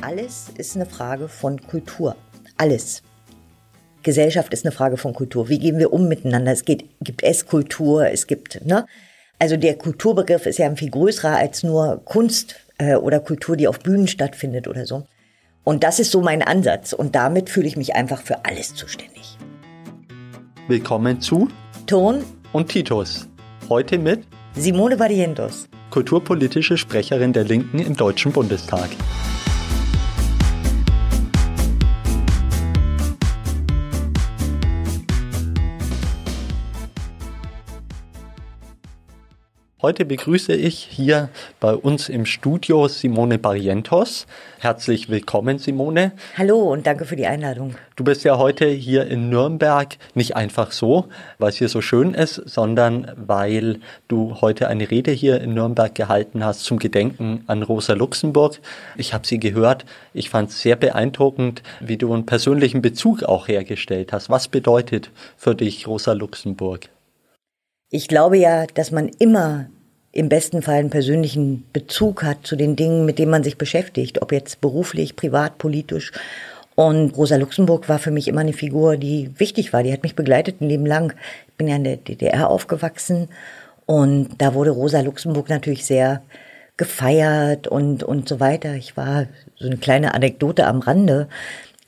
alles ist eine Frage von Kultur. Alles. Gesellschaft ist eine Frage von Kultur. Wie gehen wir um miteinander? Es geht, gibt Esskultur, es gibt, ne? Also der Kulturbegriff ist ja ein viel größerer als nur Kunst äh, oder Kultur, die auf Bühnen stattfindet oder so. Und das ist so mein Ansatz. Und damit fühle ich mich einfach für alles zuständig. Willkommen zu Ton und Titus. Heute mit Simone Barrientos, kulturpolitische Sprecherin der Linken im Deutschen Bundestag. Heute begrüße ich hier bei uns im Studio Simone Barrientos. Herzlich willkommen, Simone. Hallo und danke für die Einladung. Du bist ja heute hier in Nürnberg nicht einfach so, weil es hier so schön ist, sondern weil du heute eine Rede hier in Nürnberg gehalten hast zum Gedenken an Rosa Luxemburg. Ich habe sie gehört. Ich fand es sehr beeindruckend, wie du einen persönlichen Bezug auch hergestellt hast. Was bedeutet für dich Rosa Luxemburg? Ich glaube ja, dass man immer im besten Fall einen persönlichen Bezug hat zu den Dingen, mit denen man sich beschäftigt, ob jetzt beruflich, privat, politisch. Und Rosa Luxemburg war für mich immer eine Figur, die wichtig war. Die hat mich begleitet ein Leben lang. Ich bin ja in der DDR aufgewachsen und da wurde Rosa Luxemburg natürlich sehr gefeiert und, und so weiter. Ich war so eine kleine Anekdote am Rande.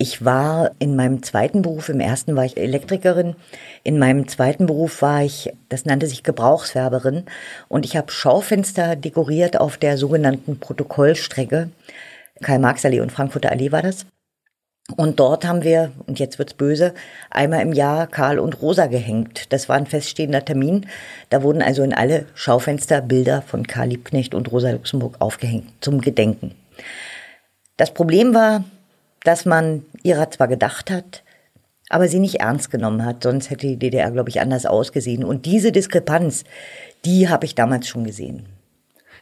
Ich war in meinem zweiten Beruf, im ersten war ich Elektrikerin, in meinem zweiten Beruf war ich, das nannte sich Gebrauchswerberin und ich habe Schaufenster dekoriert auf der sogenannten Protokollstrecke. Karl-Marx-Allee und Frankfurter Allee war das. Und dort haben wir, und jetzt wird's böse, einmal im Jahr Karl und Rosa gehängt. Das war ein feststehender Termin. Da wurden also in alle Schaufenster Bilder von Karl Liebknecht und Rosa Luxemburg aufgehängt zum Gedenken. Das Problem war, dass man ihrer zwar gedacht hat, aber sie nicht ernst genommen hat, sonst hätte die DDR, glaube ich, anders ausgesehen. Und diese Diskrepanz, die habe ich damals schon gesehen.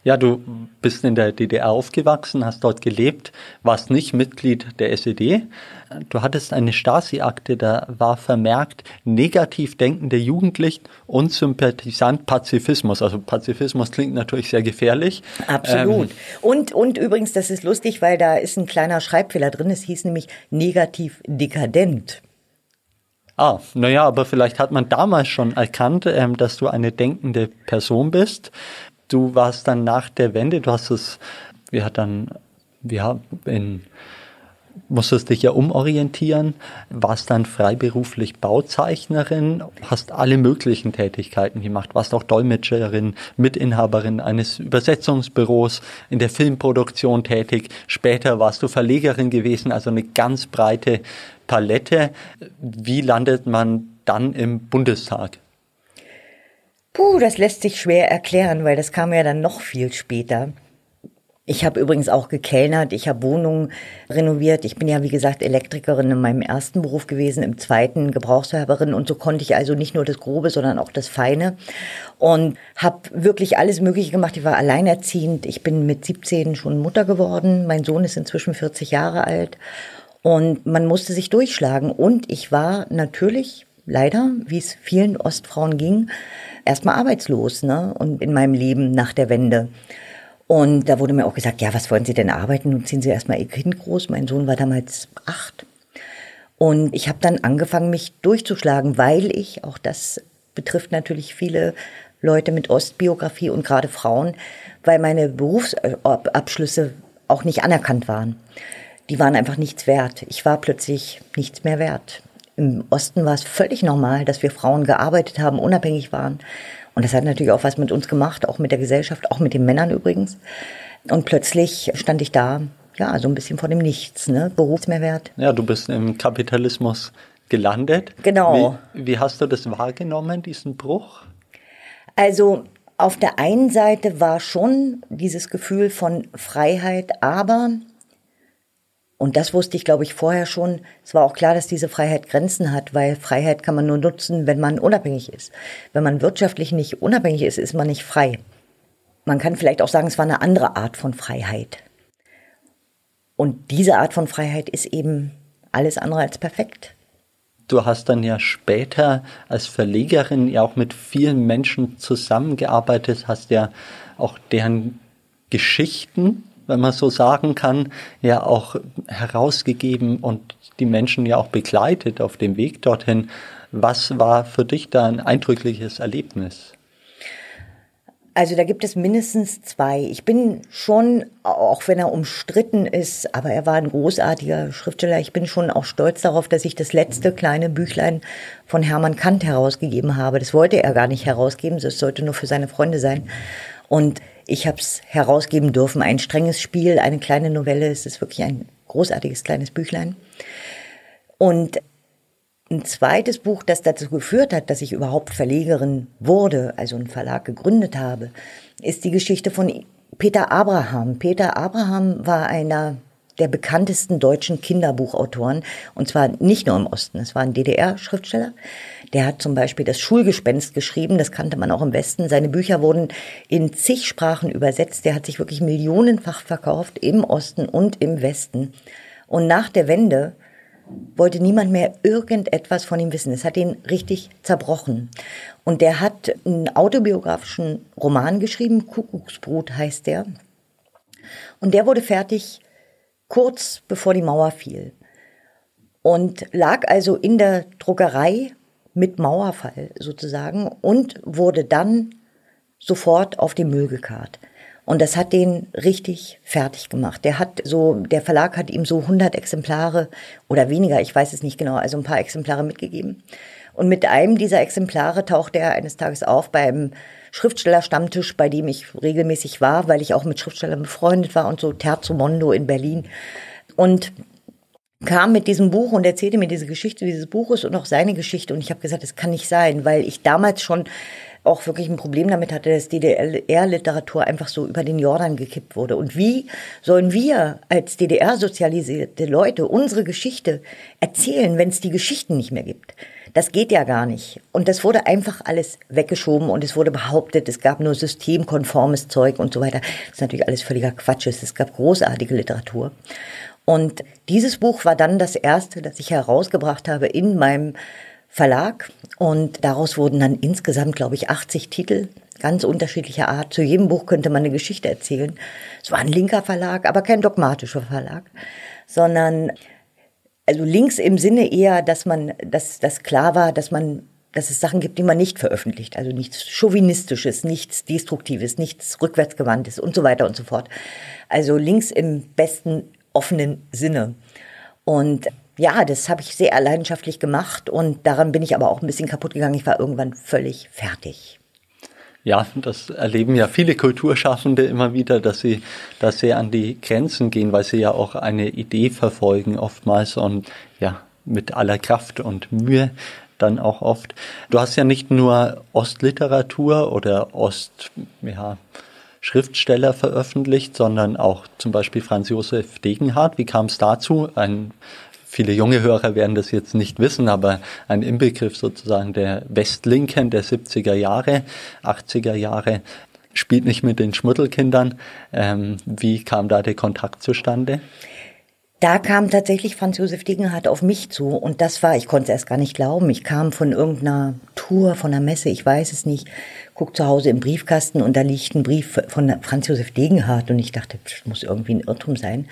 Ja, du bist in der DDR aufgewachsen, hast dort gelebt, warst nicht Mitglied der SED. Du hattest eine Stasi-Akte, da war vermerkt negativ denkende Jugendlichen und Sympathisant Pazifismus. Also Pazifismus klingt natürlich sehr gefährlich. Absolut. Ähm, und, und übrigens, das ist lustig, weil da ist ein kleiner Schreibfehler drin. Es hieß nämlich negativ dekadent. Ah, naja, aber vielleicht hat man damals schon erkannt, ähm, dass du eine denkende Person bist. Du warst dann nach der Wende, du hast es, wir hat dann, wir in, musstest dich ja umorientieren, warst dann freiberuflich Bauzeichnerin, hast alle möglichen Tätigkeiten gemacht, warst auch Dolmetscherin, Mitinhaberin eines Übersetzungsbüros, in der Filmproduktion tätig, später warst du Verlegerin gewesen, also eine ganz breite Palette. Wie landet man dann im Bundestag? Puh, das lässt sich schwer erklären, weil das kam ja dann noch viel später. Ich habe übrigens auch gekellnert, ich habe Wohnungen renoviert. Ich bin ja, wie gesagt, Elektrikerin in meinem ersten Beruf gewesen, im zweiten Gebrauchswerberin und so konnte ich also nicht nur das Grobe, sondern auch das Feine und habe wirklich alles Mögliche gemacht. Ich war alleinerziehend. Ich bin mit 17 schon Mutter geworden. Mein Sohn ist inzwischen 40 Jahre alt und man musste sich durchschlagen. Und ich war natürlich, leider, wie es vielen Ostfrauen ging, erstmal arbeitslos, ne? Und in meinem Leben nach der Wende. Und da wurde mir auch gesagt, ja, was wollen Sie denn arbeiten? Nun ziehen Sie erstmal Ihr Kind groß. Mein Sohn war damals acht. Und ich habe dann angefangen, mich durchzuschlagen, weil ich, auch das betrifft natürlich viele Leute mit Ostbiografie und gerade Frauen, weil meine Berufsabschlüsse auch nicht anerkannt waren. Die waren einfach nichts wert. Ich war plötzlich nichts mehr wert. Im Osten war es völlig normal, dass wir Frauen gearbeitet haben, unabhängig waren. Und das hat natürlich auch was mit uns gemacht, auch mit der Gesellschaft, auch mit den Männern übrigens. Und plötzlich stand ich da, ja, so ein bisschen vor dem Nichts, ne? Berufsmehrwert. Ja, du bist im Kapitalismus gelandet. Genau. Wie, wie hast du das wahrgenommen, diesen Bruch? Also auf der einen Seite war schon dieses Gefühl von Freiheit, aber und das wusste ich, glaube ich, vorher schon. Es war auch klar, dass diese Freiheit Grenzen hat, weil Freiheit kann man nur nutzen, wenn man unabhängig ist. Wenn man wirtschaftlich nicht unabhängig ist, ist man nicht frei. Man kann vielleicht auch sagen, es war eine andere Art von Freiheit. Und diese Art von Freiheit ist eben alles andere als perfekt. Du hast dann ja später als Verlegerin ja auch mit vielen Menschen zusammengearbeitet, hast ja auch deren Geschichten wenn man so sagen kann, ja auch herausgegeben und die Menschen ja auch begleitet auf dem Weg dorthin. Was war für dich da ein eindrückliches Erlebnis? Also da gibt es mindestens zwei. Ich bin schon, auch wenn er umstritten ist, aber er war ein großartiger Schriftsteller. Ich bin schon auch stolz darauf, dass ich das letzte kleine Büchlein von Hermann Kant herausgegeben habe. Das wollte er gar nicht herausgeben, das sollte nur für seine Freunde sein. Und ich habe es herausgeben dürfen. Ein strenges Spiel, eine kleine Novelle. Es ist wirklich ein großartiges kleines Büchlein. Und ein zweites Buch, das dazu geführt hat, dass ich überhaupt Verlegerin wurde, also einen Verlag gegründet habe, ist die Geschichte von Peter Abraham. Peter Abraham war einer der bekanntesten deutschen Kinderbuchautoren, und zwar nicht nur im Osten, es war ein DDR-Schriftsteller. Der hat zum Beispiel das Schulgespenst geschrieben, das kannte man auch im Westen. Seine Bücher wurden in zig Sprachen übersetzt. Der hat sich wirklich millionenfach verkauft im Osten und im Westen. Und nach der Wende wollte niemand mehr irgendetwas von ihm wissen. Es hat ihn richtig zerbrochen. Und der hat einen autobiografischen Roman geschrieben, Kuckucksbrut heißt der. Und der wurde fertig kurz bevor die Mauer fiel. Und lag also in der Druckerei mit Mauerfall sozusagen und wurde dann sofort auf den Müll gekarrt. Und das hat den richtig fertig gemacht. Der hat so, der Verlag hat ihm so 100 Exemplare oder weniger, ich weiß es nicht genau, also ein paar Exemplare mitgegeben. Und mit einem dieser Exemplare tauchte er eines Tages auf beim Schriftstellerstammtisch, bei dem ich regelmäßig war, weil ich auch mit Schriftstellern befreundet war und so Terzo Mondo in Berlin. Und kam mit diesem Buch und erzählte mir diese Geschichte dieses Buches und auch seine Geschichte. Und ich habe gesagt, das kann nicht sein, weil ich damals schon auch wirklich ein Problem damit hatte, dass DDR-Literatur einfach so über den Jordan gekippt wurde. Und wie sollen wir als DDR-sozialisierte Leute unsere Geschichte erzählen, wenn es die Geschichten nicht mehr gibt? Das geht ja gar nicht. Und das wurde einfach alles weggeschoben und es wurde behauptet, es gab nur systemkonformes Zeug und so weiter. Das ist natürlich alles völliger Quatsch. Es gab großartige Literatur. Und dieses Buch war dann das erste, das ich herausgebracht habe in meinem Verlag und daraus wurden dann insgesamt, glaube ich, 80 Titel ganz unterschiedlicher Art. Zu jedem Buch könnte man eine Geschichte erzählen. Es war ein linker Verlag, aber kein dogmatischer Verlag, sondern also links im Sinne eher, dass man, dass das klar war, dass man dass es Sachen gibt, die man nicht veröffentlicht. Also nichts Chauvinistisches, nichts Destruktives, nichts Rückwärtsgewandtes und so weiter und so fort. Also links im besten offenen Sinne. Und ja, das habe ich sehr leidenschaftlich gemacht und daran bin ich aber auch ein bisschen kaputt gegangen. Ich war irgendwann völlig fertig. Ja, das erleben ja viele Kulturschaffende immer wieder, dass sie, dass sie an die Grenzen gehen, weil sie ja auch eine Idee verfolgen oftmals und ja, mit aller Kraft und Mühe dann auch oft. Du hast ja nicht nur Ostliteratur oder Ost, ja, Schriftsteller veröffentlicht, sondern auch zum Beispiel Franz Josef Degenhardt. Wie kam es dazu? Ein Viele junge Hörer werden das jetzt nicht wissen, aber ein Inbegriff sozusagen der Westlinken der 70er Jahre, 80er Jahre, spielt nicht mit den Schmuddelkindern. Ähm, wie kam da der Kontakt zustande? Da kam tatsächlich Franz Josef Degenhardt auf mich zu und das war, ich konnte es erst gar nicht glauben. Ich kam von irgendeiner Tour, von einer Messe, ich weiß es nicht, guck zu Hause im Briefkasten und da liegt ein Brief von Franz Josef Degenhardt und ich dachte, das muss irgendwie ein Irrtum sein.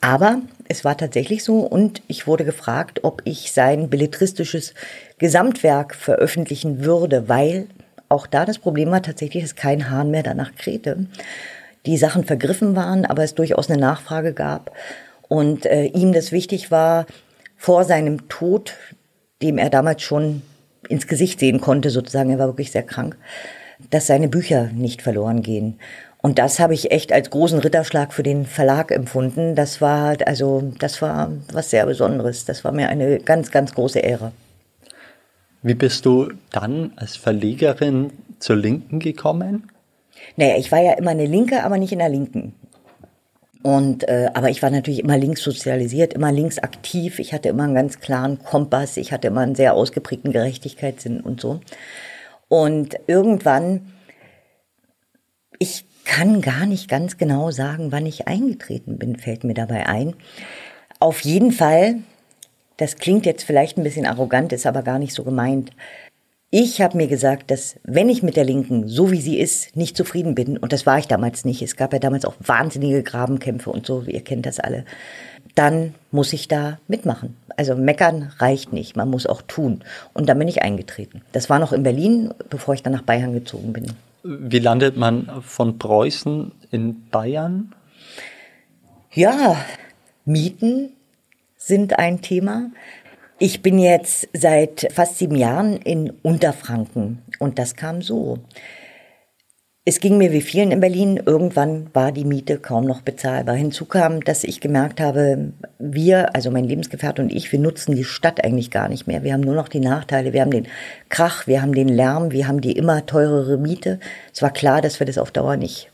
Aber es war tatsächlich so und ich wurde gefragt, ob ich sein belletristisches Gesamtwerk veröffentlichen würde, weil auch da das Problem war tatsächlich, dass kein Hahn mehr danach krähte. Die Sachen vergriffen waren, aber es durchaus eine Nachfrage gab und äh, ihm das wichtig war, vor seinem Tod, dem er damals schon ins Gesicht sehen konnte, sozusagen, er war wirklich sehr krank, dass seine Bücher nicht verloren gehen. Und das habe ich echt als großen Ritterschlag für den Verlag empfunden. Das war also, das war was sehr Besonderes. Das war mir eine ganz, ganz große Ehre. Wie bist du dann als Verlegerin zur Linken gekommen? Naja, ich war ja immer eine Linke, aber nicht in der Linken. Und äh, aber ich war natürlich immer links sozialisiert, immer links aktiv. Ich hatte immer einen ganz klaren Kompass. Ich hatte immer einen sehr ausgeprägten Gerechtigkeitssinn und so. Und irgendwann, ich kann gar nicht ganz genau sagen, wann ich eingetreten bin, fällt mir dabei ein. Auf jeden Fall, das klingt jetzt vielleicht ein bisschen arrogant, ist aber gar nicht so gemeint. Ich habe mir gesagt, dass wenn ich mit der Linken, so wie sie ist, nicht zufrieden bin, und das war ich damals nicht, es gab ja damals auch wahnsinnige Grabenkämpfe und so, ihr kennt das alle, dann muss ich da mitmachen. Also meckern reicht nicht, man muss auch tun. Und dann bin ich eingetreten. Das war noch in Berlin, bevor ich dann nach Bayern gezogen bin. Wie landet man von Preußen in Bayern? Ja, Mieten sind ein Thema. Ich bin jetzt seit fast sieben Jahren in Unterfranken und das kam so. Es ging mir wie vielen in Berlin, irgendwann war die Miete kaum noch bezahlbar. Hinzu kam, dass ich gemerkt habe, wir, also mein Lebensgefährte und ich, wir nutzen die Stadt eigentlich gar nicht mehr. Wir haben nur noch die Nachteile, wir haben den Krach, wir haben den Lärm, wir haben die immer teurere Miete. Es war klar, dass wir das auf Dauer nicht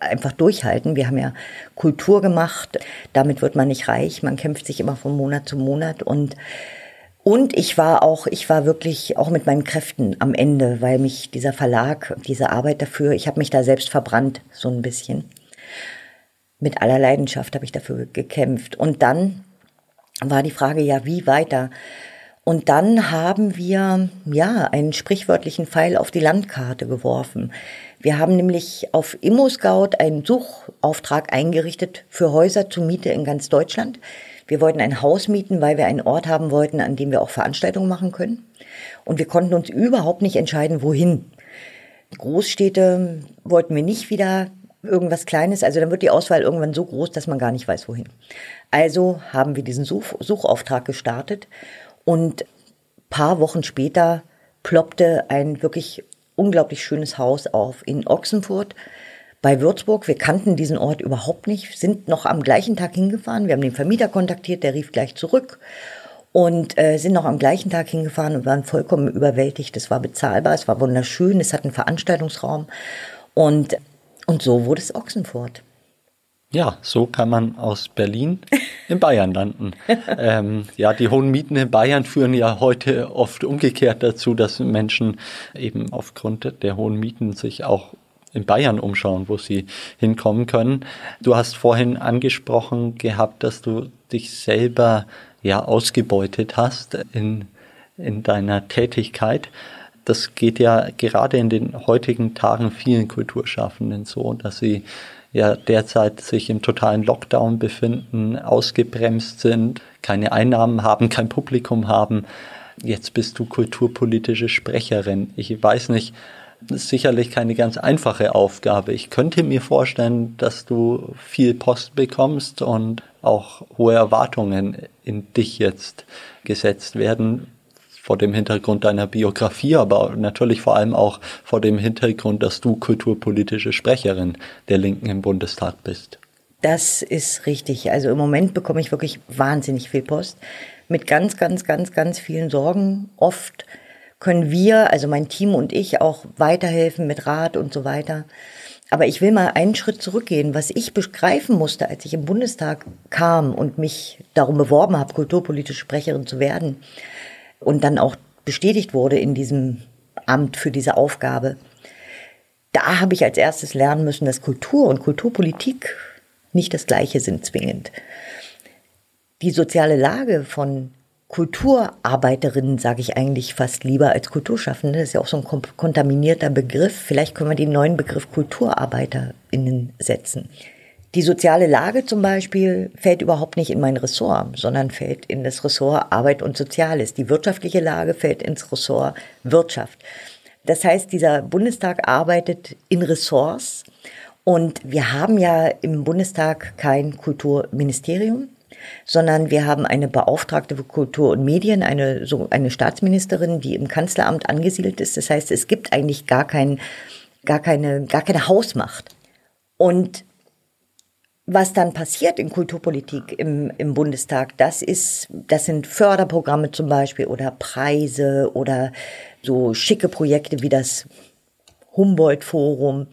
einfach durchhalten. Wir haben ja Kultur gemacht, damit wird man nicht reich, man kämpft sich immer von Monat zu Monat und und ich war auch, ich war wirklich auch mit meinen Kräften am Ende, weil mich dieser Verlag, diese Arbeit dafür, ich habe mich da selbst verbrannt, so ein bisschen. Mit aller Leidenschaft habe ich dafür gekämpft. Und dann war die Frage, ja, wie weiter? Und dann haben wir, ja, einen sprichwörtlichen Pfeil auf die Landkarte geworfen. Wir haben nämlich auf ImmoScout einen Suchauftrag eingerichtet für Häuser zur Miete in ganz Deutschland. Wir wollten ein Haus mieten, weil wir einen Ort haben wollten, an dem wir auch Veranstaltungen machen können. Und wir konnten uns überhaupt nicht entscheiden, wohin. Großstädte wollten wir nicht wieder irgendwas Kleines. Also dann wird die Auswahl irgendwann so groß, dass man gar nicht weiß, wohin. Also haben wir diesen Such Suchauftrag gestartet und paar Wochen später ploppte ein wirklich unglaublich schönes Haus auf in Ochsenfurt bei Würzburg. Wir kannten diesen Ort überhaupt nicht, sind noch am gleichen Tag hingefahren. Wir haben den Vermieter kontaktiert, der rief gleich zurück und äh, sind noch am gleichen Tag hingefahren und waren vollkommen überwältigt. Es war bezahlbar, es war wunderschön, es hat einen Veranstaltungsraum und, und so wurde es Ochsenfurt. Ja, so kann man aus Berlin in Bayern landen. ähm, ja, die hohen Mieten in Bayern führen ja heute oft umgekehrt dazu, dass Menschen eben aufgrund der hohen Mieten sich auch in Bayern umschauen, wo sie hinkommen können. Du hast vorhin angesprochen gehabt, dass du dich selber ja ausgebeutet hast in, in deiner Tätigkeit. Das geht ja gerade in den heutigen Tagen vielen Kulturschaffenden so, dass sie ja derzeit sich im totalen Lockdown befinden, ausgebremst sind, keine Einnahmen haben, kein Publikum haben. Jetzt bist du kulturpolitische Sprecherin. Ich weiß nicht, ist sicherlich keine ganz einfache Aufgabe. Ich könnte mir vorstellen, dass du viel Post bekommst und auch hohe Erwartungen in dich jetzt gesetzt werden vor dem Hintergrund deiner Biografie, aber natürlich vor allem auch vor dem Hintergrund, dass du kulturpolitische Sprecherin der Linken im Bundestag bist. Das ist richtig. Also im Moment bekomme ich wirklich wahnsinnig viel Post mit ganz, ganz, ganz, ganz vielen Sorgen. Oft können wir, also mein Team und ich, auch weiterhelfen mit Rat und so weiter. Aber ich will mal einen Schritt zurückgehen. Was ich begreifen musste, als ich im Bundestag kam und mich darum beworben habe, kulturpolitische Sprecherin zu werden, und dann auch bestätigt wurde in diesem Amt für diese Aufgabe, da habe ich als erstes lernen müssen, dass Kultur und Kulturpolitik nicht das gleiche sind zwingend. Die soziale Lage von Kulturarbeiterinnen, sage ich eigentlich fast lieber als Kulturschaffende, das ist ja auch so ein kontaminierter Begriff. Vielleicht können wir den neuen Begriff Kulturarbeiterinnen setzen. Die soziale Lage zum Beispiel fällt überhaupt nicht in mein Ressort, sondern fällt in das Ressort Arbeit und Soziales. Die wirtschaftliche Lage fällt ins Ressort Wirtschaft. Das heißt, dieser Bundestag arbeitet in Ressorts und wir haben ja im Bundestag kein Kulturministerium, sondern wir haben eine Beauftragte für Kultur und Medien, eine, so eine Staatsministerin, die im Kanzleramt angesiedelt ist. Das heißt, es gibt eigentlich gar kein, gar keine, gar keine Hausmacht. Und was dann passiert in Kulturpolitik im, im Bundestag, das ist, das sind Förderprogramme zum Beispiel oder Preise oder so schicke Projekte wie das Humboldt-Forum.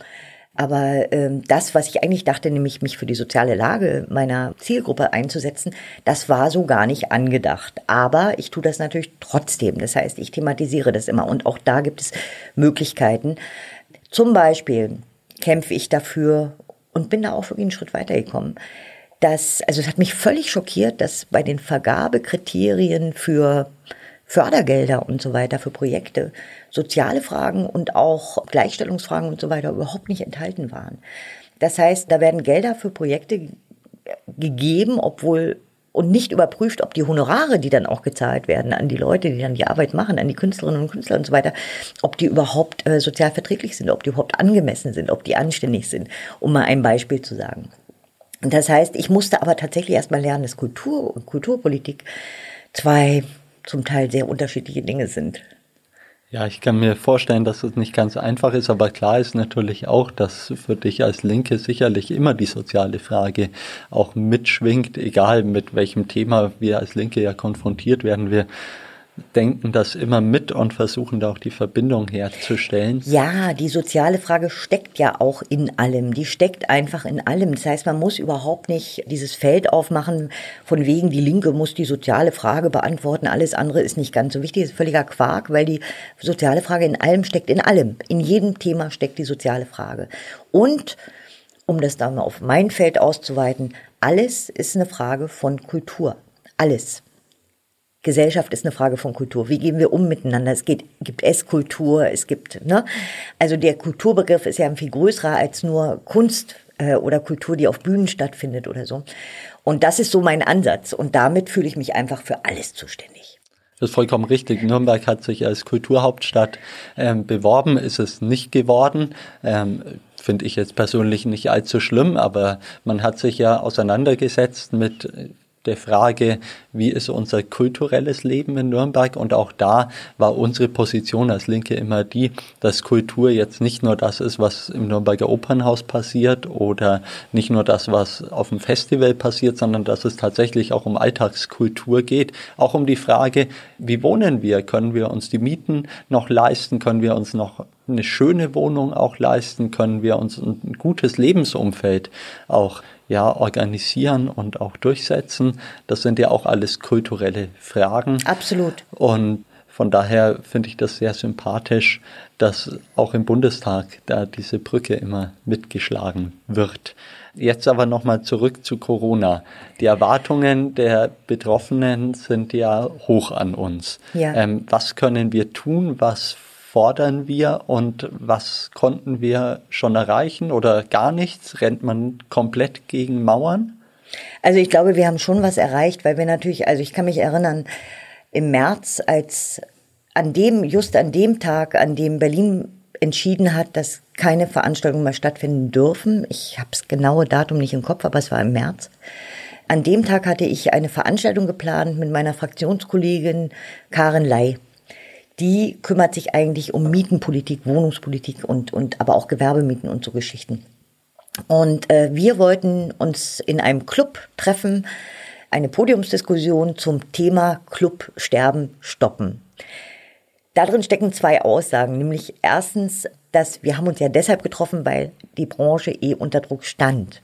Aber ähm, das, was ich eigentlich dachte, nämlich mich für die soziale Lage meiner Zielgruppe einzusetzen, das war so gar nicht angedacht. Aber ich tue das natürlich trotzdem. Das heißt, ich thematisiere das immer. Und auch da gibt es Möglichkeiten. Zum Beispiel kämpfe ich dafür, und bin da auch wirklich einen Schritt weitergekommen. Das, also es hat mich völlig schockiert, dass bei den Vergabekriterien für Fördergelder und so weiter für Projekte, soziale Fragen und auch Gleichstellungsfragen und so weiter überhaupt nicht enthalten waren. Das heißt, da werden Gelder für Projekte gegeben, obwohl und nicht überprüft, ob die Honorare, die dann auch gezahlt werden an die Leute, die dann die Arbeit machen, an die Künstlerinnen und Künstler und so weiter, ob die überhaupt äh, sozial verträglich sind, ob die überhaupt angemessen sind, ob die anständig sind, um mal ein Beispiel zu sagen. Das heißt, ich musste aber tatsächlich erstmal lernen, dass Kultur und Kulturpolitik zwei zum Teil sehr unterschiedliche Dinge sind. Ja, ich kann mir vorstellen, dass es nicht ganz einfach ist, aber klar ist natürlich auch, dass für dich als Linke sicherlich immer die soziale Frage auch mitschwingt, egal mit welchem Thema wir als Linke ja konfrontiert werden. Wir denken das immer mit und versuchen da auch die Verbindung herzustellen. Ja, die soziale Frage steckt ja auch in allem. Die steckt einfach in allem. Das heißt, man muss überhaupt nicht dieses Feld aufmachen, von wegen, die Linke muss die soziale Frage beantworten, alles andere ist nicht ganz so wichtig. Das ist völliger Quark, weil die soziale Frage in allem steckt, in allem. In jedem Thema steckt die soziale Frage. Und, um das dann mal auf mein Feld auszuweiten, alles ist eine Frage von Kultur. Alles. Gesellschaft ist eine Frage von Kultur. Wie gehen wir um miteinander? Es geht, gibt Esskultur, es gibt, ne? Also der Kulturbegriff ist ja ein viel größerer als nur Kunst äh, oder Kultur, die auf Bühnen stattfindet oder so. Und das ist so mein Ansatz. Und damit fühle ich mich einfach für alles zuständig. Das ist vollkommen richtig. Nürnberg hat sich als Kulturhauptstadt ähm, beworben, ist es nicht geworden. Ähm, Finde ich jetzt persönlich nicht allzu schlimm, aber man hat sich ja auseinandergesetzt mit der Frage, wie ist unser kulturelles Leben in Nürnberg? Und auch da war unsere Position als Linke immer die, dass Kultur jetzt nicht nur das ist, was im Nürnberger Opernhaus passiert oder nicht nur das, was auf dem Festival passiert, sondern dass es tatsächlich auch um Alltagskultur geht. Auch um die Frage, wie wohnen wir? Können wir uns die Mieten noch leisten? Können wir uns noch eine schöne Wohnung auch leisten? Können wir uns ein gutes Lebensumfeld auch ja, organisieren und auch durchsetzen. Das sind ja auch alles kulturelle Fragen. Absolut. Und von daher finde ich das sehr sympathisch, dass auch im Bundestag da diese Brücke immer mitgeschlagen wird. Jetzt aber nochmal zurück zu Corona. Die Erwartungen der Betroffenen sind ja hoch an uns. Ja. Ähm, was können wir tun? Was fordern wir und was konnten wir schon erreichen oder gar nichts? Rennt man komplett gegen Mauern? Also ich glaube, wir haben schon was erreicht, weil wir natürlich, also ich kann mich erinnern, im März, als an dem, just an dem Tag, an dem Berlin entschieden hat, dass keine Veranstaltungen mehr stattfinden dürfen. Ich habe das genaue Datum nicht im Kopf, aber es war im März. An dem Tag hatte ich eine Veranstaltung geplant mit meiner Fraktionskollegin Karen Ley die kümmert sich eigentlich um Mietenpolitik, Wohnungspolitik und, und aber auch Gewerbemieten und so Geschichten. Und äh, wir wollten uns in einem Club treffen, eine Podiumsdiskussion zum Thema Club sterben stoppen. Darin stecken zwei Aussagen, nämlich erstens, dass wir haben uns ja deshalb getroffen, weil die Branche eh unter Druck stand.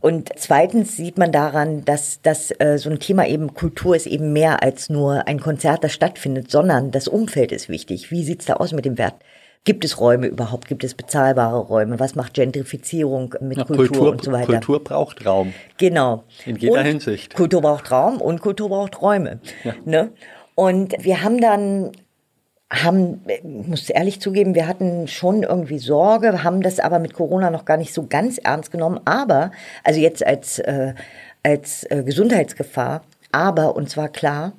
Und zweitens sieht man daran, dass dass äh, so ein Thema eben Kultur ist eben mehr als nur ein Konzert, das stattfindet, sondern das Umfeld ist wichtig. Wie sieht's da aus mit dem Wert? Gibt es Räume überhaupt? Gibt es bezahlbare Räume? Was macht Gentrifizierung mit ja, Kultur, Kultur, und so weiter? Kultur braucht Raum. Genau. In jeder und Hinsicht. Kultur braucht Raum und Kultur braucht Räume. Ja. Ne? Und wir haben dann haben, muss ehrlich zugeben, wir hatten schon irgendwie Sorge, haben das aber mit Corona noch gar nicht so ganz ernst genommen. Aber, also jetzt als, äh, als äh, Gesundheitsgefahr, aber, und zwar klar,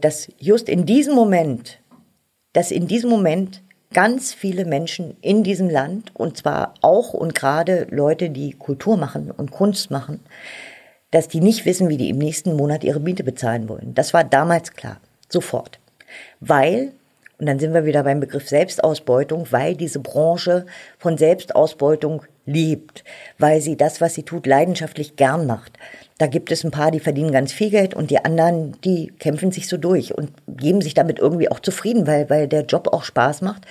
dass just in diesem Moment, dass in diesem Moment ganz viele Menschen in diesem Land, und zwar auch und gerade Leute, die Kultur machen und Kunst machen, dass die nicht wissen, wie die im nächsten Monat ihre Miete bezahlen wollen. Das war damals klar, sofort. Weil und dann sind wir wieder beim Begriff Selbstausbeutung, weil diese Branche von Selbstausbeutung lebt, weil sie das, was sie tut, leidenschaftlich gern macht. Da gibt es ein paar, die verdienen ganz viel Geld und die anderen, die kämpfen sich so durch und geben sich damit irgendwie auch zufrieden, weil, weil der Job auch Spaß macht.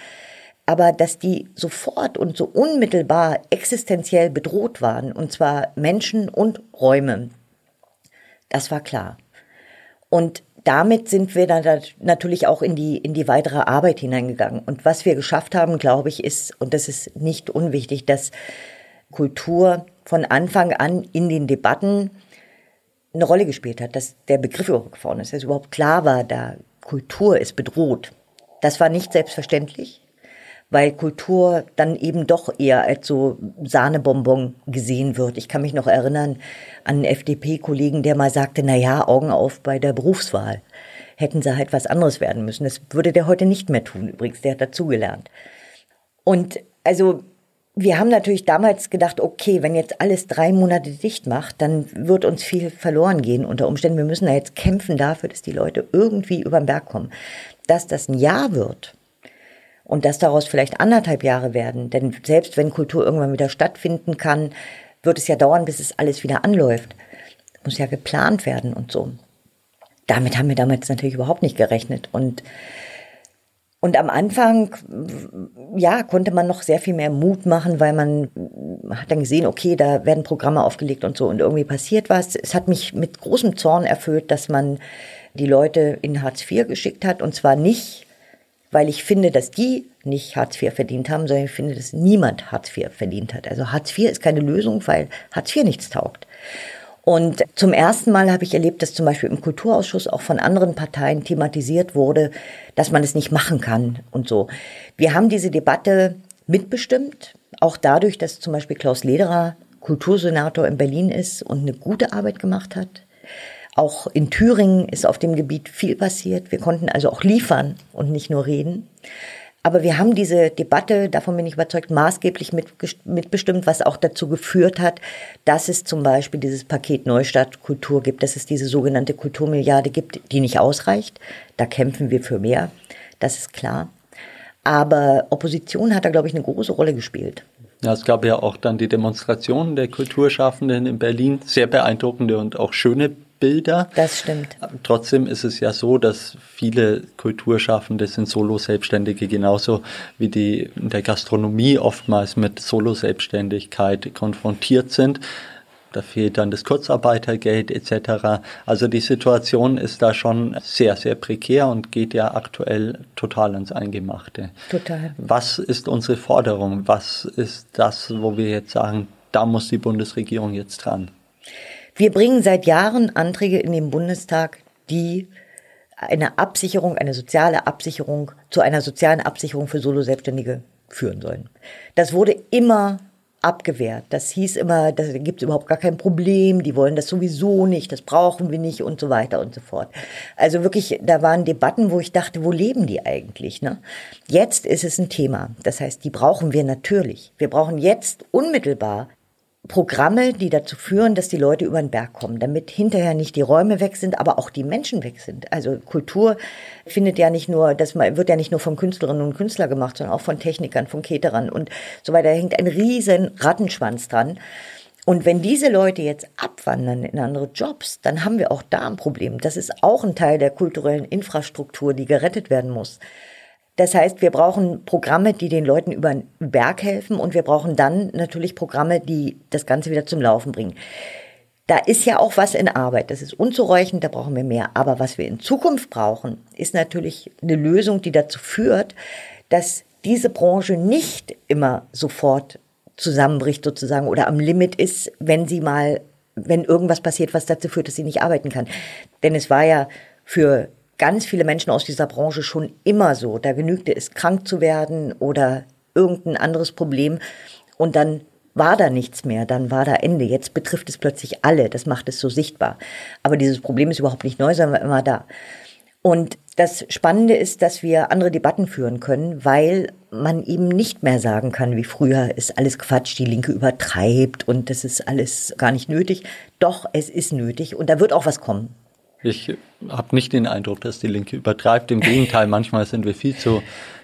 Aber dass die sofort und so unmittelbar existenziell bedroht waren, und zwar Menschen und Räume, das war klar. Und damit sind wir dann natürlich auch in die, in die weitere Arbeit hineingegangen. Und was wir geschafft haben, glaube ich, ist, und das ist nicht unwichtig, dass Kultur von Anfang an in den Debatten eine Rolle gespielt hat, dass der Begriff überhaupt vorne ist, dass überhaupt klar war, da Kultur ist bedroht. Das war nicht selbstverständlich, weil Kultur dann eben doch eher als so Sahnebonbon gesehen wird. Ich kann mich noch erinnern an einen FDP-Kollegen, der mal sagte, na ja, Augen auf bei der Berufswahl. Hätten sie halt was anderes werden müssen. Das würde der heute nicht mehr tun, übrigens. Der hat dazugelernt. Und also wir haben natürlich damals gedacht, okay, wenn jetzt alles drei Monate dicht macht, dann wird uns viel verloren gehen unter Umständen. Wir müssen da jetzt kämpfen dafür, dass die Leute irgendwie über den Berg kommen. Dass das ein Jahr wird und dass daraus vielleicht anderthalb Jahre werden, denn selbst wenn Kultur irgendwann wieder stattfinden kann, wird es ja dauern, bis es alles wieder anläuft. Muss ja geplant werden und so. Damit haben wir damals natürlich überhaupt nicht gerechnet und und am Anfang, ja, konnte man noch sehr viel mehr Mut machen, weil man hat dann gesehen, okay, da werden Programme aufgelegt und so und irgendwie passiert was. Es hat mich mit großem Zorn erfüllt, dass man die Leute in Hartz IV geschickt hat und zwar nicht, weil ich finde, dass die nicht Hartz IV verdient haben, sondern ich finde, dass niemand Hartz IV verdient hat. Also Hartz IV ist keine Lösung, weil Hartz IV nichts taugt. Und zum ersten Mal habe ich erlebt, dass zum Beispiel im Kulturausschuss auch von anderen Parteien thematisiert wurde, dass man es nicht machen kann und so. Wir haben diese Debatte mitbestimmt, auch dadurch, dass zum Beispiel Klaus Lederer Kultursenator in Berlin ist und eine gute Arbeit gemacht hat. Auch in Thüringen ist auf dem Gebiet viel passiert. Wir konnten also auch liefern und nicht nur reden. Aber wir haben diese Debatte, davon bin ich überzeugt, maßgeblich mitbestimmt, was auch dazu geführt hat, dass es zum Beispiel dieses Paket Neustadt Kultur gibt, dass es diese sogenannte Kulturmilliarde gibt, die nicht ausreicht. Da kämpfen wir für mehr. Das ist klar. Aber Opposition hat da, glaube ich, eine große Rolle gespielt. Ja, es gab ja auch dann die Demonstrationen der Kulturschaffenden in Berlin, sehr beeindruckende und auch schöne Bilder. Das stimmt. Trotzdem ist es ja so, dass viele Kulturschaffende sind Solo-Selbstständige, genauso wie die in der Gastronomie oftmals mit Solo-Selbstständigkeit konfrontiert sind. Da fehlt dann das Kurzarbeitergeld etc. Also die Situation ist da schon sehr, sehr prekär und geht ja aktuell total ins Eingemachte. Total. Was ist unsere Forderung? Was ist das, wo wir jetzt sagen, da muss die Bundesregierung jetzt dran? Wir bringen seit Jahren Anträge in den Bundestag, die eine Absicherung, eine soziale Absicherung zu einer sozialen Absicherung für Solo-Selbstständige führen sollen. Das wurde immer abgewehrt. Das hieß immer, da gibt es überhaupt gar kein Problem, die wollen das sowieso nicht, das brauchen wir nicht und so weiter und so fort. Also wirklich, da waren Debatten, wo ich dachte, wo leben die eigentlich? Ne? Jetzt ist es ein Thema. Das heißt, die brauchen wir natürlich. Wir brauchen jetzt unmittelbar Programme, die dazu führen, dass die Leute über den Berg kommen, damit hinterher nicht die Räume weg sind, aber auch die Menschen weg sind. Also Kultur findet ja nicht nur, das wird ja nicht nur von Künstlerinnen und Künstlern gemacht, sondern auch von Technikern, von Caterern und so weiter. Da hängt ein riesen Rattenschwanz dran. Und wenn diese Leute jetzt abwandern in andere Jobs, dann haben wir auch da ein Problem. Das ist auch ein Teil der kulturellen Infrastruktur, die gerettet werden muss. Das heißt, wir brauchen Programme, die den Leuten über den Berg helfen und wir brauchen dann natürlich Programme, die das Ganze wieder zum Laufen bringen. Da ist ja auch was in Arbeit. Das ist unzureichend, da brauchen wir mehr. Aber was wir in Zukunft brauchen, ist natürlich eine Lösung, die dazu führt, dass diese Branche nicht immer sofort zusammenbricht sozusagen oder am Limit ist, wenn sie mal, wenn irgendwas passiert, was dazu führt, dass sie nicht arbeiten kann. Denn es war ja für ganz viele Menschen aus dieser Branche schon immer so. Da genügte es, krank zu werden oder irgendein anderes Problem und dann war da nichts mehr, dann war da Ende. Jetzt betrifft es plötzlich alle, das macht es so sichtbar. Aber dieses Problem ist überhaupt nicht neu, sondern immer da. Und das Spannende ist, dass wir andere Debatten führen können, weil man eben nicht mehr sagen kann, wie früher ist alles Quatsch, die Linke übertreibt und das ist alles gar nicht nötig. Doch, es ist nötig und da wird auch was kommen. Ich habe nicht den Eindruck, dass die Linke übertreibt. Im Gegenteil, manchmal sind wir viel zu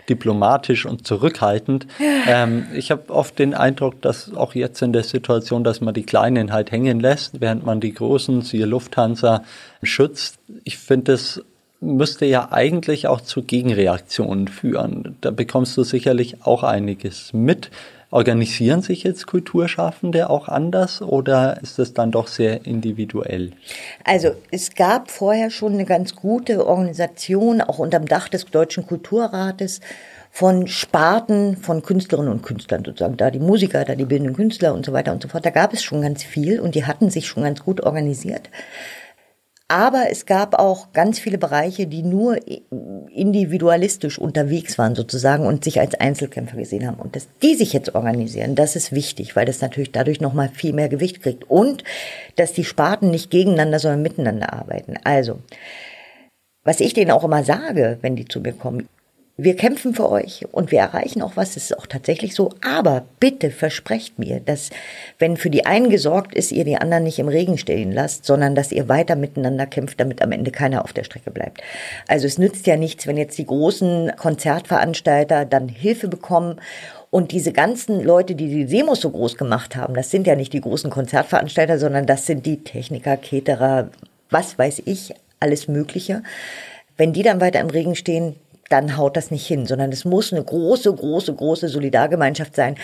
diplomatisch und zurückhaltend. Ähm, ich habe oft den Eindruck, dass auch jetzt in der Situation, dass man die Kleinen halt hängen lässt, während man die Großen, siehe Lufthansa, schützt. Ich finde, das müsste ja eigentlich auch zu Gegenreaktionen führen. Da bekommst du sicherlich auch einiges mit. Organisieren sich jetzt Kulturschaffende auch anders oder ist das dann doch sehr individuell? Also es gab vorher schon eine ganz gute Organisation, auch unterm Dach des Deutschen Kulturrates, von Sparten von Künstlerinnen und Künstlern sozusagen. Da die Musiker, da die bildenden Künstler und so weiter und so fort. Da gab es schon ganz viel und die hatten sich schon ganz gut organisiert. Aber es gab auch ganz viele Bereiche, die nur individualistisch unterwegs waren sozusagen und sich als Einzelkämpfer gesehen haben. Und dass die sich jetzt organisieren, das ist wichtig, weil das natürlich dadurch nochmal viel mehr Gewicht kriegt. Und dass die Sparten nicht gegeneinander, sondern miteinander arbeiten. Also, was ich denen auch immer sage, wenn die zu mir kommen, wir kämpfen für euch und wir erreichen auch was, das ist auch tatsächlich so. Aber bitte versprecht mir, dass wenn für die einen gesorgt ist, ihr die anderen nicht im Regen stehen lasst, sondern dass ihr weiter miteinander kämpft, damit am Ende keiner auf der Strecke bleibt. Also es nützt ja nichts, wenn jetzt die großen Konzertveranstalter dann Hilfe bekommen und diese ganzen Leute, die die Demos so groß gemacht haben, das sind ja nicht die großen Konzertveranstalter, sondern das sind die Techniker, Keterer, was weiß ich, alles Mögliche. Wenn die dann weiter im Regen stehen, dann haut das nicht hin, sondern es muss eine große, große, große Solidargemeinschaft sein,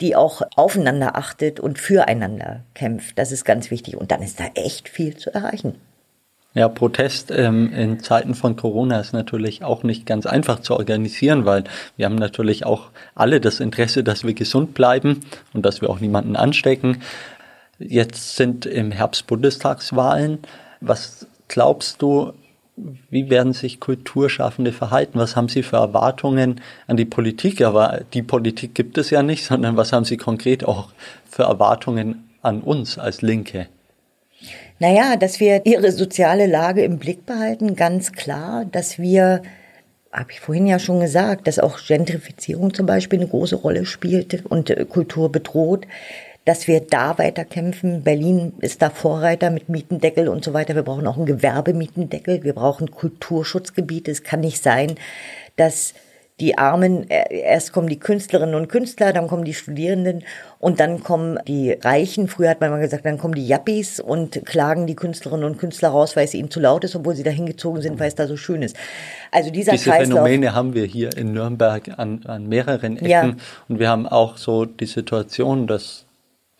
die auch aufeinander achtet und füreinander kämpft. Das ist ganz wichtig. Und dann ist da echt viel zu erreichen. Ja, Protest ähm, in Zeiten von Corona ist natürlich auch nicht ganz einfach zu organisieren, weil wir haben natürlich auch alle das Interesse, dass wir gesund bleiben und dass wir auch niemanden anstecken. Jetzt sind im Herbst Bundestagswahlen. Was glaubst du, wie werden sich Kulturschaffende verhalten? Was haben sie für Erwartungen an die Politik? Aber die Politik gibt es ja nicht, sondern was haben sie konkret auch für Erwartungen an uns als Linke? Naja, dass wir ihre soziale Lage im Blick behalten, ganz klar, dass wir habe ich vorhin ja schon gesagt, dass auch Gentrifizierung zum Beispiel eine große Rolle spielt und Kultur bedroht, dass wir da weiterkämpfen. Berlin ist da Vorreiter mit Mietendeckel und so weiter. Wir brauchen auch einen Gewerbemietendeckel. Wir brauchen Kulturschutzgebiete. Es kann nicht sein, dass die Armen, äh, erst kommen die Künstlerinnen und Künstler, dann kommen die Studierenden und dann kommen die Reichen. Früher hat man mal gesagt, dann kommen die Yappies und klagen die Künstlerinnen und Künstler raus, weil es ihnen zu laut ist, obwohl sie da hingezogen sind, weil es da so schön ist. Also dieser Diese Kreislauf, Phänomene haben wir hier in Nürnberg an, an mehreren Ecken ja. und wir haben auch so die Situation, dass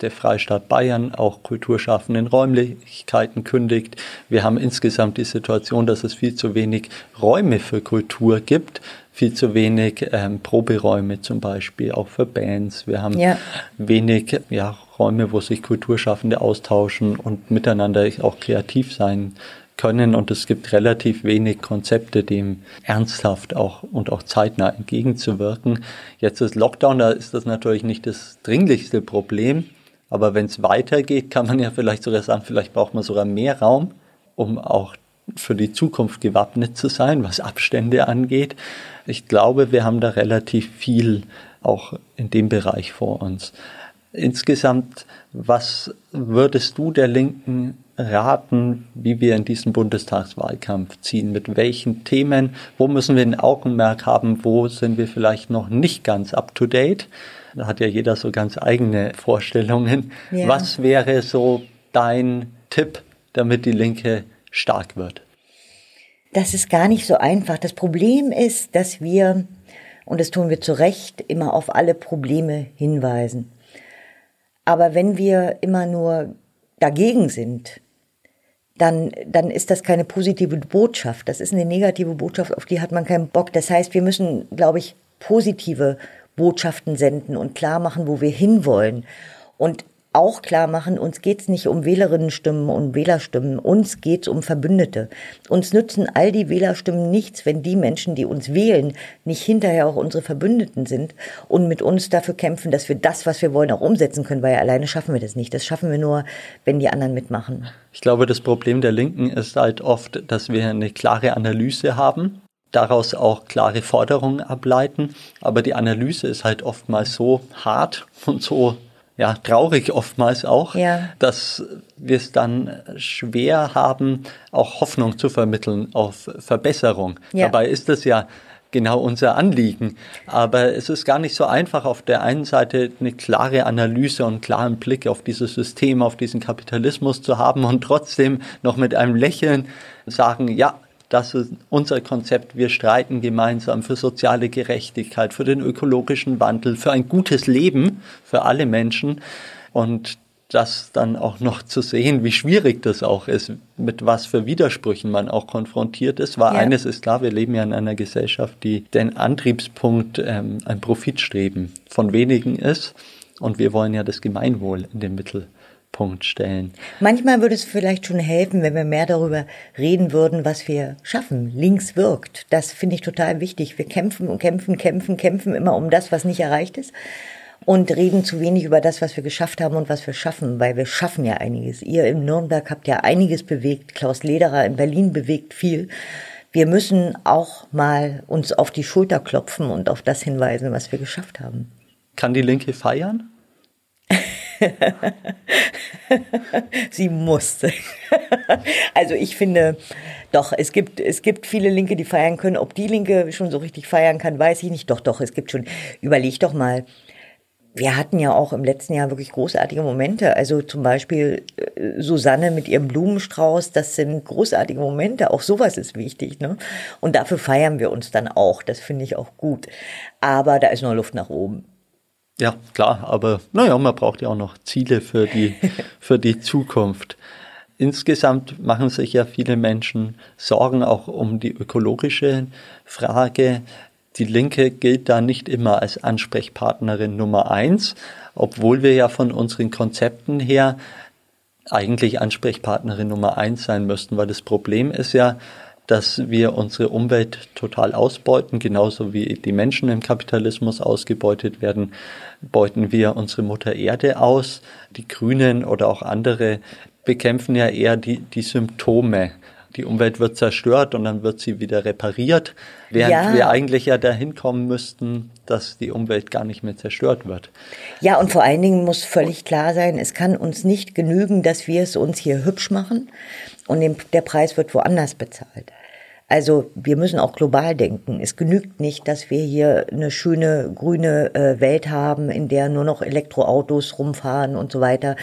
der Freistaat Bayern auch kulturschaffenden Räumlichkeiten kündigt. Wir haben insgesamt die Situation, dass es viel zu wenig Räume für Kultur gibt, viel zu wenig ähm, Proberäume zum Beispiel, auch für Bands. Wir haben ja. wenig ja, Räume, wo sich Kulturschaffende austauschen und miteinander auch kreativ sein können und es gibt relativ wenig Konzepte, dem ernsthaft auch und auch zeitnah entgegenzuwirken. Jetzt ist Lockdown, da ist das natürlich nicht das dringlichste Problem, aber wenn es weitergeht, kann man ja vielleicht sogar sagen, vielleicht braucht man sogar mehr Raum, um auch für die Zukunft gewappnet zu sein, was Abstände angeht. Ich glaube, wir haben da relativ viel auch in dem Bereich vor uns. Insgesamt, was würdest du der Linken raten, wie wir in diesen Bundestagswahlkampf ziehen? Mit welchen Themen? Wo müssen wir ein Augenmerk haben? Wo sind wir vielleicht noch nicht ganz up to date? Da hat ja jeder so ganz eigene Vorstellungen. Ja. Was wäre so dein Tipp, damit die Linke stark wird? Das ist gar nicht so einfach. Das Problem ist, dass wir, und das tun wir zu Recht, immer auf alle Probleme hinweisen. Aber wenn wir immer nur dagegen sind, dann, dann ist das keine positive Botschaft. Das ist eine negative Botschaft, auf die hat man keinen Bock. Das heißt, wir müssen, glaube ich, positive Botschaften senden und klar machen, wo wir hinwollen. Und auch klar machen, uns geht's nicht um Wählerinnenstimmen und Wählerstimmen, uns geht's um Verbündete. Uns nützen all die Wählerstimmen nichts, wenn die Menschen, die uns wählen, nicht hinterher auch unsere Verbündeten sind und mit uns dafür kämpfen, dass wir das, was wir wollen, auch umsetzen können, weil alleine schaffen wir das nicht. Das schaffen wir nur, wenn die anderen mitmachen. Ich glaube, das Problem der Linken ist halt oft, dass wir eine klare Analyse haben daraus auch klare Forderungen ableiten. Aber die Analyse ist halt oftmals so hart und so ja, traurig oftmals auch, ja. dass wir es dann schwer haben, auch Hoffnung zu vermitteln auf Verbesserung. Ja. Dabei ist es ja genau unser Anliegen. Aber es ist gar nicht so einfach, auf der einen Seite eine klare Analyse und einen klaren Blick auf dieses System, auf diesen Kapitalismus zu haben und trotzdem noch mit einem Lächeln sagen, ja, das ist unser Konzept. Wir streiten gemeinsam für soziale Gerechtigkeit, für den ökologischen Wandel, für ein gutes Leben für alle Menschen. Und das dann auch noch zu sehen, wie schwierig das auch ist, mit was für Widersprüchen man auch konfrontiert ist, weil ja. eines ist klar, wir leben ja in einer Gesellschaft, die den Antriebspunkt ähm, ein Profitstreben von wenigen ist und wir wollen ja das Gemeinwohl in den Mittelpunkt Punkt stellen. Manchmal würde es vielleicht schon helfen, wenn wir mehr darüber reden würden, was wir schaffen. Links wirkt. Das finde ich total wichtig. Wir kämpfen und kämpfen, kämpfen, kämpfen immer um das, was nicht erreicht ist. Und reden zu wenig über das, was wir geschafft haben und was wir schaffen, weil wir schaffen ja einiges. Ihr in Nürnberg habt ja einiges bewegt. Klaus Lederer in Berlin bewegt viel. Wir müssen auch mal uns auf die Schulter klopfen und auf das hinweisen, was wir geschafft haben. Kann die Linke feiern? Sie musste. also ich finde, doch, es gibt, es gibt viele Linke, die feiern können. Ob die Linke schon so richtig feiern kann, weiß ich nicht. Doch, doch, es gibt schon. Überleg doch mal. Wir hatten ja auch im letzten Jahr wirklich großartige Momente. Also zum Beispiel äh, Susanne mit ihrem Blumenstrauß, das sind großartige Momente. Auch sowas ist wichtig. Ne? Und dafür feiern wir uns dann auch. Das finde ich auch gut. Aber da ist noch Luft nach oben. Ja, klar, aber naja, man braucht ja auch noch Ziele für die, für die Zukunft. Insgesamt machen sich ja viele Menschen Sorgen auch um die ökologische Frage. Die Linke gilt da nicht immer als Ansprechpartnerin Nummer eins, obwohl wir ja von unseren Konzepten her eigentlich Ansprechpartnerin Nummer eins sein müssten, weil das Problem ist ja, dass wir unsere Umwelt total ausbeuten, genauso wie die Menschen im Kapitalismus ausgebeutet werden, beuten wir unsere Mutter Erde aus. Die Grünen oder auch andere bekämpfen ja eher die, die Symptome. Die Umwelt wird zerstört und dann wird sie wieder repariert, während ja. wir eigentlich ja dahin kommen müssten, dass die Umwelt gar nicht mehr zerstört wird. Ja, und vor allen Dingen muss völlig klar sein, es kann uns nicht genügen, dass wir es uns hier hübsch machen und der Preis wird woanders bezahlt. Also wir müssen auch global denken. Es genügt nicht, dass wir hier eine schöne grüne äh, Welt haben, in der nur noch Elektroautos rumfahren und so weiter,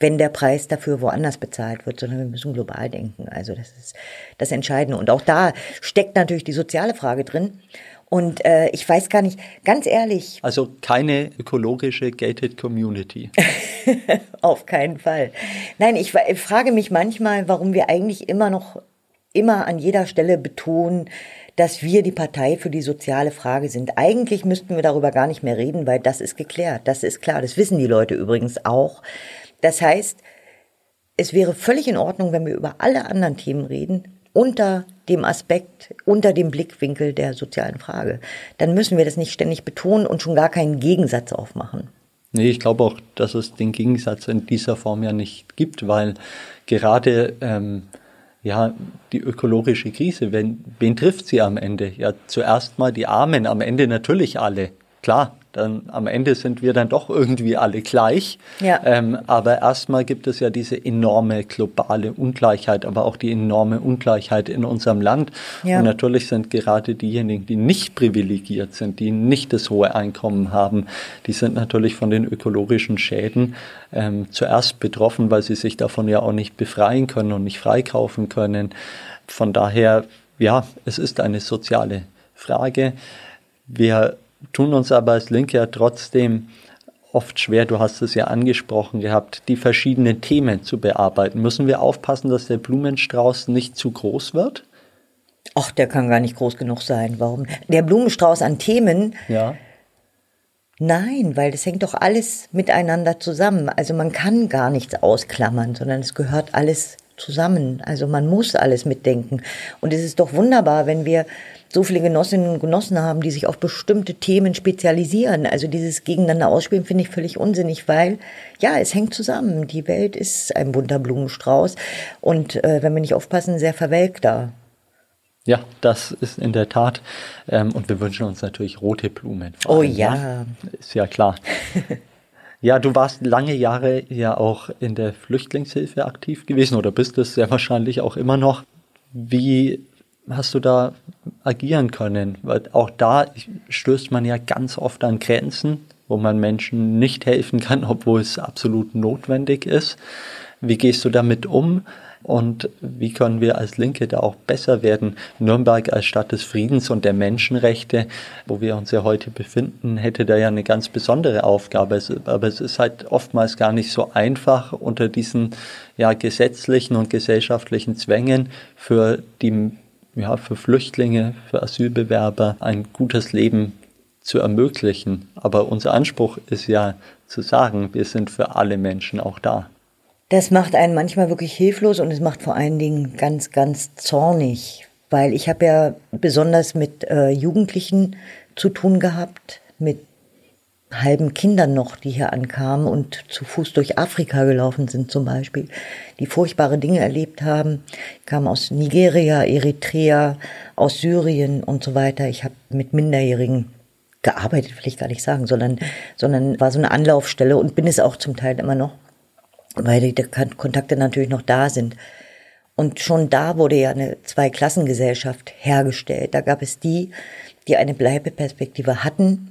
wenn der Preis dafür woanders bezahlt wird, sondern wir müssen global denken. Also das ist das Entscheidende. Und auch da steckt natürlich die soziale Frage drin. Und äh, ich weiß gar nicht, ganz ehrlich. Also keine ökologische gated Community. Auf keinen Fall. Nein, ich, ich frage mich manchmal, warum wir eigentlich immer noch immer an jeder Stelle betonen, dass wir die Partei für die soziale Frage sind. Eigentlich müssten wir darüber gar nicht mehr reden, weil das ist geklärt. Das ist klar. Das wissen die Leute übrigens auch. Das heißt, es wäre völlig in Ordnung, wenn wir über alle anderen Themen reden, unter dem Aspekt, unter dem Blickwinkel der sozialen Frage. Dann müssen wir das nicht ständig betonen und schon gar keinen Gegensatz aufmachen. Nee, ich glaube auch, dass es den Gegensatz in dieser Form ja nicht gibt, weil gerade ähm, ja, die ökologische Krise, wen, wen trifft sie am Ende? Ja, zuerst mal die Armen, am Ende natürlich alle. Klar, dann am Ende sind wir dann doch irgendwie alle gleich. Ja. Ähm, aber erstmal gibt es ja diese enorme globale Ungleichheit, aber auch die enorme Ungleichheit in unserem Land. Ja. Und natürlich sind gerade diejenigen, die nicht privilegiert sind, die nicht das hohe Einkommen haben, die sind natürlich von den ökologischen Schäden ähm, zuerst betroffen, weil sie sich davon ja auch nicht befreien können und nicht freikaufen können. Von daher, ja, es ist eine soziale Frage. Wir tun uns aber als Linke ja trotzdem oft schwer, du hast es ja angesprochen gehabt, die verschiedenen Themen zu bearbeiten. Müssen wir aufpassen, dass der Blumenstrauß nicht zu groß wird? Ach, der kann gar nicht groß genug sein. Warum? Der Blumenstrauß an Themen. Ja. Nein, weil das hängt doch alles miteinander zusammen. Also man kann gar nichts ausklammern, sondern es gehört alles zusammen. Also man muss alles mitdenken. Und es ist doch wunderbar, wenn wir so viele Genossinnen und Genossen haben, die sich auf bestimmte Themen spezialisieren. Also dieses Gegeneinander ausspielen finde ich völlig unsinnig, weil ja, es hängt zusammen. Die Welt ist ein bunter Blumenstrauß und äh, wenn wir nicht aufpassen, sehr verwelkter. Ja, das ist in der Tat. Ähm, und wir wünschen uns natürlich rote Blumen. Oh allem, ja. ja. Ist ja klar. ja, du warst lange Jahre ja auch in der Flüchtlingshilfe aktiv gewesen oder bist es sehr wahrscheinlich auch immer noch. Wie hast du da agieren können? Weil auch da stößt man ja ganz oft an Grenzen, wo man Menschen nicht helfen kann, obwohl es absolut notwendig ist. Wie gehst du damit um? Und wie können wir als Linke da auch besser werden? Nürnberg als Stadt des Friedens und der Menschenrechte, wo wir uns ja heute befinden, hätte da ja eine ganz besondere Aufgabe. Aber es ist halt oftmals gar nicht so einfach unter diesen ja, gesetzlichen und gesellschaftlichen Zwängen für die ja, für Flüchtlinge, für Asylbewerber ein gutes Leben zu ermöglichen. Aber unser Anspruch ist ja zu sagen, wir sind für alle Menschen auch da. Das macht einen manchmal wirklich hilflos und es macht vor allen Dingen ganz, ganz zornig, weil ich habe ja besonders mit äh, Jugendlichen zu tun gehabt, mit halben Kindern noch, die hier ankamen und zu Fuß durch Afrika gelaufen sind zum Beispiel, die furchtbare Dinge erlebt haben, kamen aus Nigeria, Eritrea, aus Syrien und so weiter. Ich habe mit Minderjährigen gearbeitet, will ich gar nicht sagen, sondern, sondern war so eine Anlaufstelle und bin es auch zum Teil immer noch, weil die Kontakte natürlich noch da sind. Und schon da wurde ja eine Zweiklassengesellschaft hergestellt. Da gab es die, die eine Bleibeperspektive hatten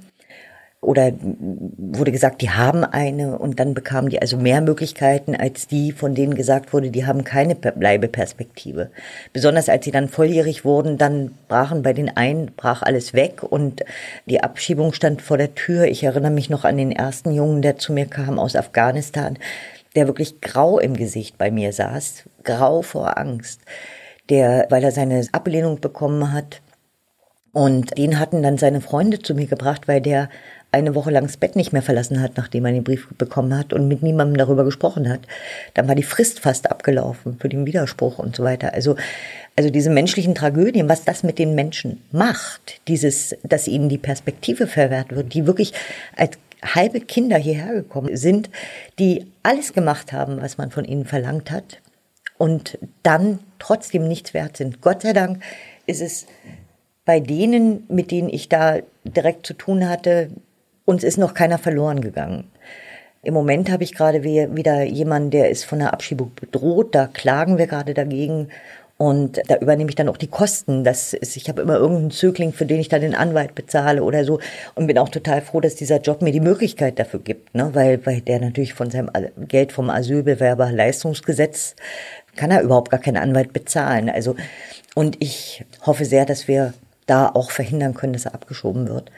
oder wurde gesagt, die haben eine und dann bekamen die also mehr Möglichkeiten als die, von denen gesagt wurde, die haben keine Bleibeperspektive. Besonders als sie dann volljährig wurden, dann brachen bei den einen, brach alles weg und die Abschiebung stand vor der Tür. Ich erinnere mich noch an den ersten Jungen, der zu mir kam aus Afghanistan, der wirklich grau im Gesicht bei mir saß, grau vor Angst, der, weil er seine Ablehnung bekommen hat, und den hatten dann seine Freunde zu mir gebracht, weil der eine Woche lang das Bett nicht mehr verlassen hat, nachdem er den Brief bekommen hat und mit niemandem darüber gesprochen hat. Dann war die Frist fast abgelaufen für den Widerspruch und so weiter. Also, also diese menschlichen Tragödien, was das mit den Menschen macht, dieses, dass ihnen die Perspektive verwehrt wird, die wirklich als halbe Kinder hierher gekommen sind, die alles gemacht haben, was man von ihnen verlangt hat und dann trotzdem nichts wert sind. Gott sei Dank ist es bei denen, mit denen ich da direkt zu tun hatte, uns ist noch keiner verloren gegangen. Im Moment habe ich gerade wieder jemanden, der ist von der Abschiebung bedroht. Da klagen wir gerade dagegen. Und da übernehme ich dann auch die Kosten. Das ist, ich habe immer irgendeinen Zögling, für den ich dann den Anwalt bezahle oder so. Und bin auch total froh, dass dieser Job mir die Möglichkeit dafür gibt. Ne? Weil, weil der natürlich von seinem Geld vom Asylbewerber Leistungsgesetz kann er überhaupt gar keinen Anwalt bezahlen. Also, und ich hoffe sehr, dass wir da auch verhindern können, dass er abgeschoben wird.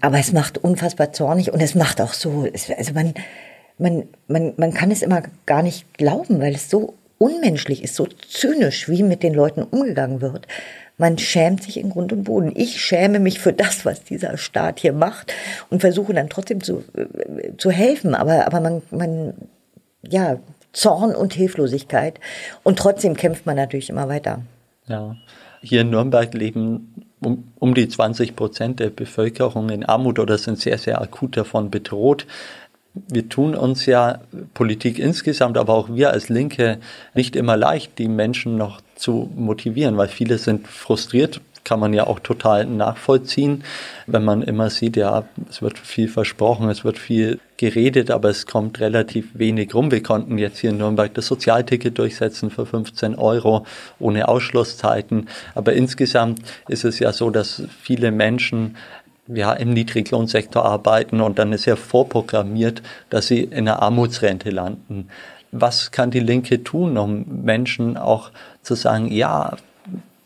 Aber es macht unfassbar zornig und es macht auch so, also man, man, man, man kann es immer gar nicht glauben, weil es so unmenschlich ist, so zynisch, wie mit den Leuten umgegangen wird. Man schämt sich in Grund und Boden. Ich schäme mich für das, was dieser Staat hier macht und versuche dann trotzdem zu, äh, zu helfen. Aber, aber man, man, ja, Zorn und Hilflosigkeit. Und trotzdem kämpft man natürlich immer weiter. Ja. Hier in Nürnberg leben um, um die 20 Prozent der Bevölkerung in Armut oder sind sehr, sehr akut davon bedroht. Wir tun uns ja Politik insgesamt, aber auch wir als Linke nicht immer leicht, die Menschen noch zu motivieren, weil viele sind frustriert kann man ja auch total nachvollziehen, wenn man immer sieht, ja, es wird viel versprochen, es wird viel geredet, aber es kommt relativ wenig rum. Wir konnten jetzt hier in Nürnberg das Sozialticket durchsetzen für 15 Euro ohne Ausschlusszeiten. Aber insgesamt ist es ja so, dass viele Menschen ja, im Niedriglohnsektor arbeiten und dann ist ja vorprogrammiert, dass sie in einer Armutsrente landen. Was kann die Linke tun, um Menschen auch zu sagen, ja,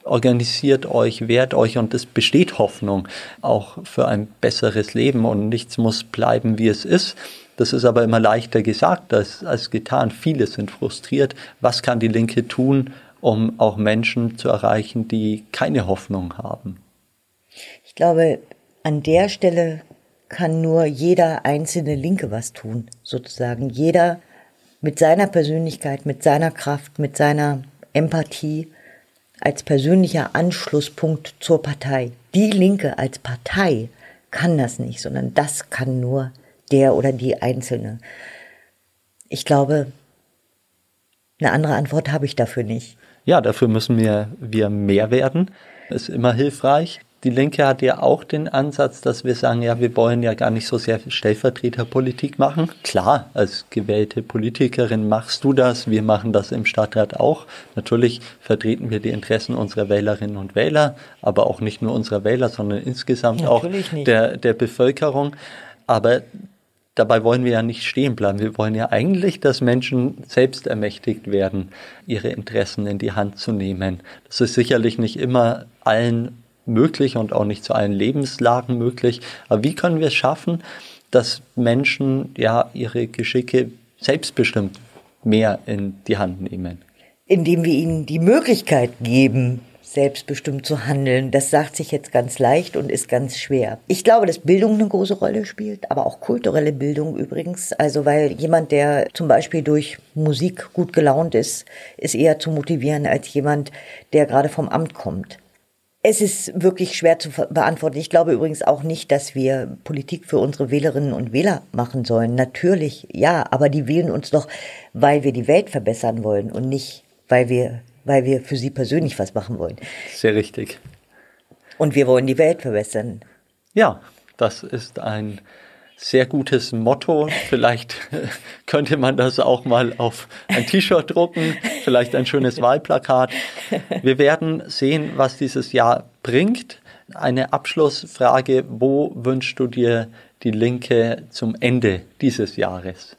organisiert euch, wehrt euch und es besteht Hoffnung auch für ein besseres Leben und nichts muss bleiben, wie es ist. Das ist aber immer leichter gesagt als, als getan. Viele sind frustriert. Was kann die Linke tun, um auch Menschen zu erreichen, die keine Hoffnung haben? Ich glaube, an der Stelle kann nur jeder einzelne Linke was tun, sozusagen. Jeder mit seiner Persönlichkeit, mit seiner Kraft, mit seiner Empathie als persönlicher Anschlusspunkt zur Partei. Die Linke als Partei kann das nicht, sondern das kann nur der oder die Einzelne. Ich glaube, eine andere Antwort habe ich dafür nicht. Ja, dafür müssen wir, wir mehr werden. Ist immer hilfreich. Die Linke hat ja auch den Ansatz, dass wir sagen, ja, wir wollen ja gar nicht so sehr Stellvertreterpolitik machen. Klar, als gewählte Politikerin machst du das. Wir machen das im Stadtrat auch. Natürlich vertreten wir die Interessen unserer Wählerinnen und Wähler, aber auch nicht nur unserer Wähler, sondern insgesamt Natürlich auch der, der Bevölkerung. Aber dabei wollen wir ja nicht stehen bleiben. Wir wollen ja eigentlich, dass Menschen selbst ermächtigt werden, ihre Interessen in die Hand zu nehmen. Das ist sicherlich nicht immer allen möglich und auch nicht zu allen Lebenslagen möglich. Aber wie können wir es schaffen, dass Menschen ja ihre Geschicke selbstbestimmt mehr in die Hand nehmen? Indem wir ihnen die Möglichkeit geben, selbstbestimmt zu handeln. Das sagt sich jetzt ganz leicht und ist ganz schwer. Ich glaube, dass Bildung eine große Rolle spielt, aber auch kulturelle Bildung übrigens. Also weil jemand, der zum Beispiel durch Musik gut gelaunt ist, ist eher zu motivieren als jemand, der gerade vom Amt kommt. Es ist wirklich schwer zu beantworten. Ich glaube übrigens auch nicht, dass wir Politik für unsere Wählerinnen und Wähler machen sollen. Natürlich, ja, aber die wählen uns doch, weil wir die Welt verbessern wollen und nicht, weil wir weil wir für sie persönlich was machen wollen. Sehr richtig. Und wir wollen die Welt verbessern. Ja, das ist ein sehr gutes Motto. Vielleicht könnte man das auch mal auf ein T-Shirt drucken, vielleicht ein schönes Wahlplakat. Wir werden sehen, was dieses Jahr bringt. Eine Abschlussfrage, wo wünschst du dir die Linke zum Ende dieses Jahres?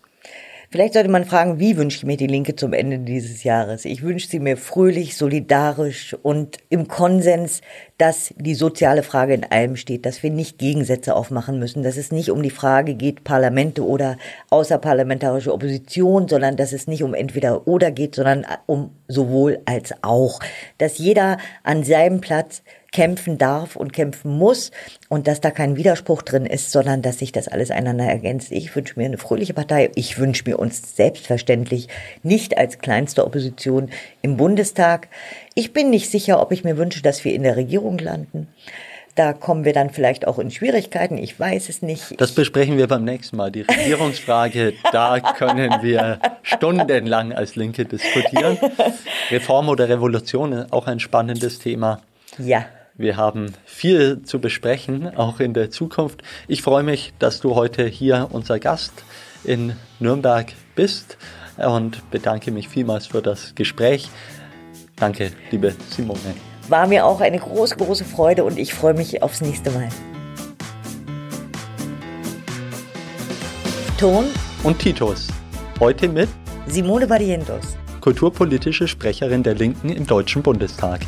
Vielleicht sollte man fragen, wie wünsche ich mir die Linke zum Ende dieses Jahres? Ich wünsche sie mir fröhlich, solidarisch und im Konsens, dass die soziale Frage in allem steht, dass wir nicht Gegensätze aufmachen müssen, dass es nicht um die Frage geht, Parlamente oder außerparlamentarische Opposition, sondern dass es nicht um entweder oder geht, sondern um sowohl als auch. Dass jeder an seinem Platz kämpfen darf und kämpfen muss und dass da kein Widerspruch drin ist, sondern dass sich das alles einander ergänzt. Ich wünsche mir eine fröhliche Partei. Ich wünsche mir uns selbstverständlich nicht als kleinste Opposition im Bundestag. Ich bin nicht sicher, ob ich mir wünsche, dass wir in der Regierung landen. Da kommen wir dann vielleicht auch in Schwierigkeiten. Ich weiß es nicht. Das besprechen wir beim nächsten Mal. Die Regierungsfrage, da können wir stundenlang als Linke diskutieren. Reform oder Revolution, auch ein spannendes Thema. Ja. Wir haben viel zu besprechen, auch in der Zukunft. Ich freue mich, dass du heute hier unser Gast in Nürnberg bist und bedanke mich vielmals für das Gespräch. Danke, liebe Simone. War mir auch eine große, große Freude und ich freue mich aufs nächste Mal. Ton und Titus. Heute mit Simone Barrientos, kulturpolitische Sprecherin der Linken im Deutschen Bundestag.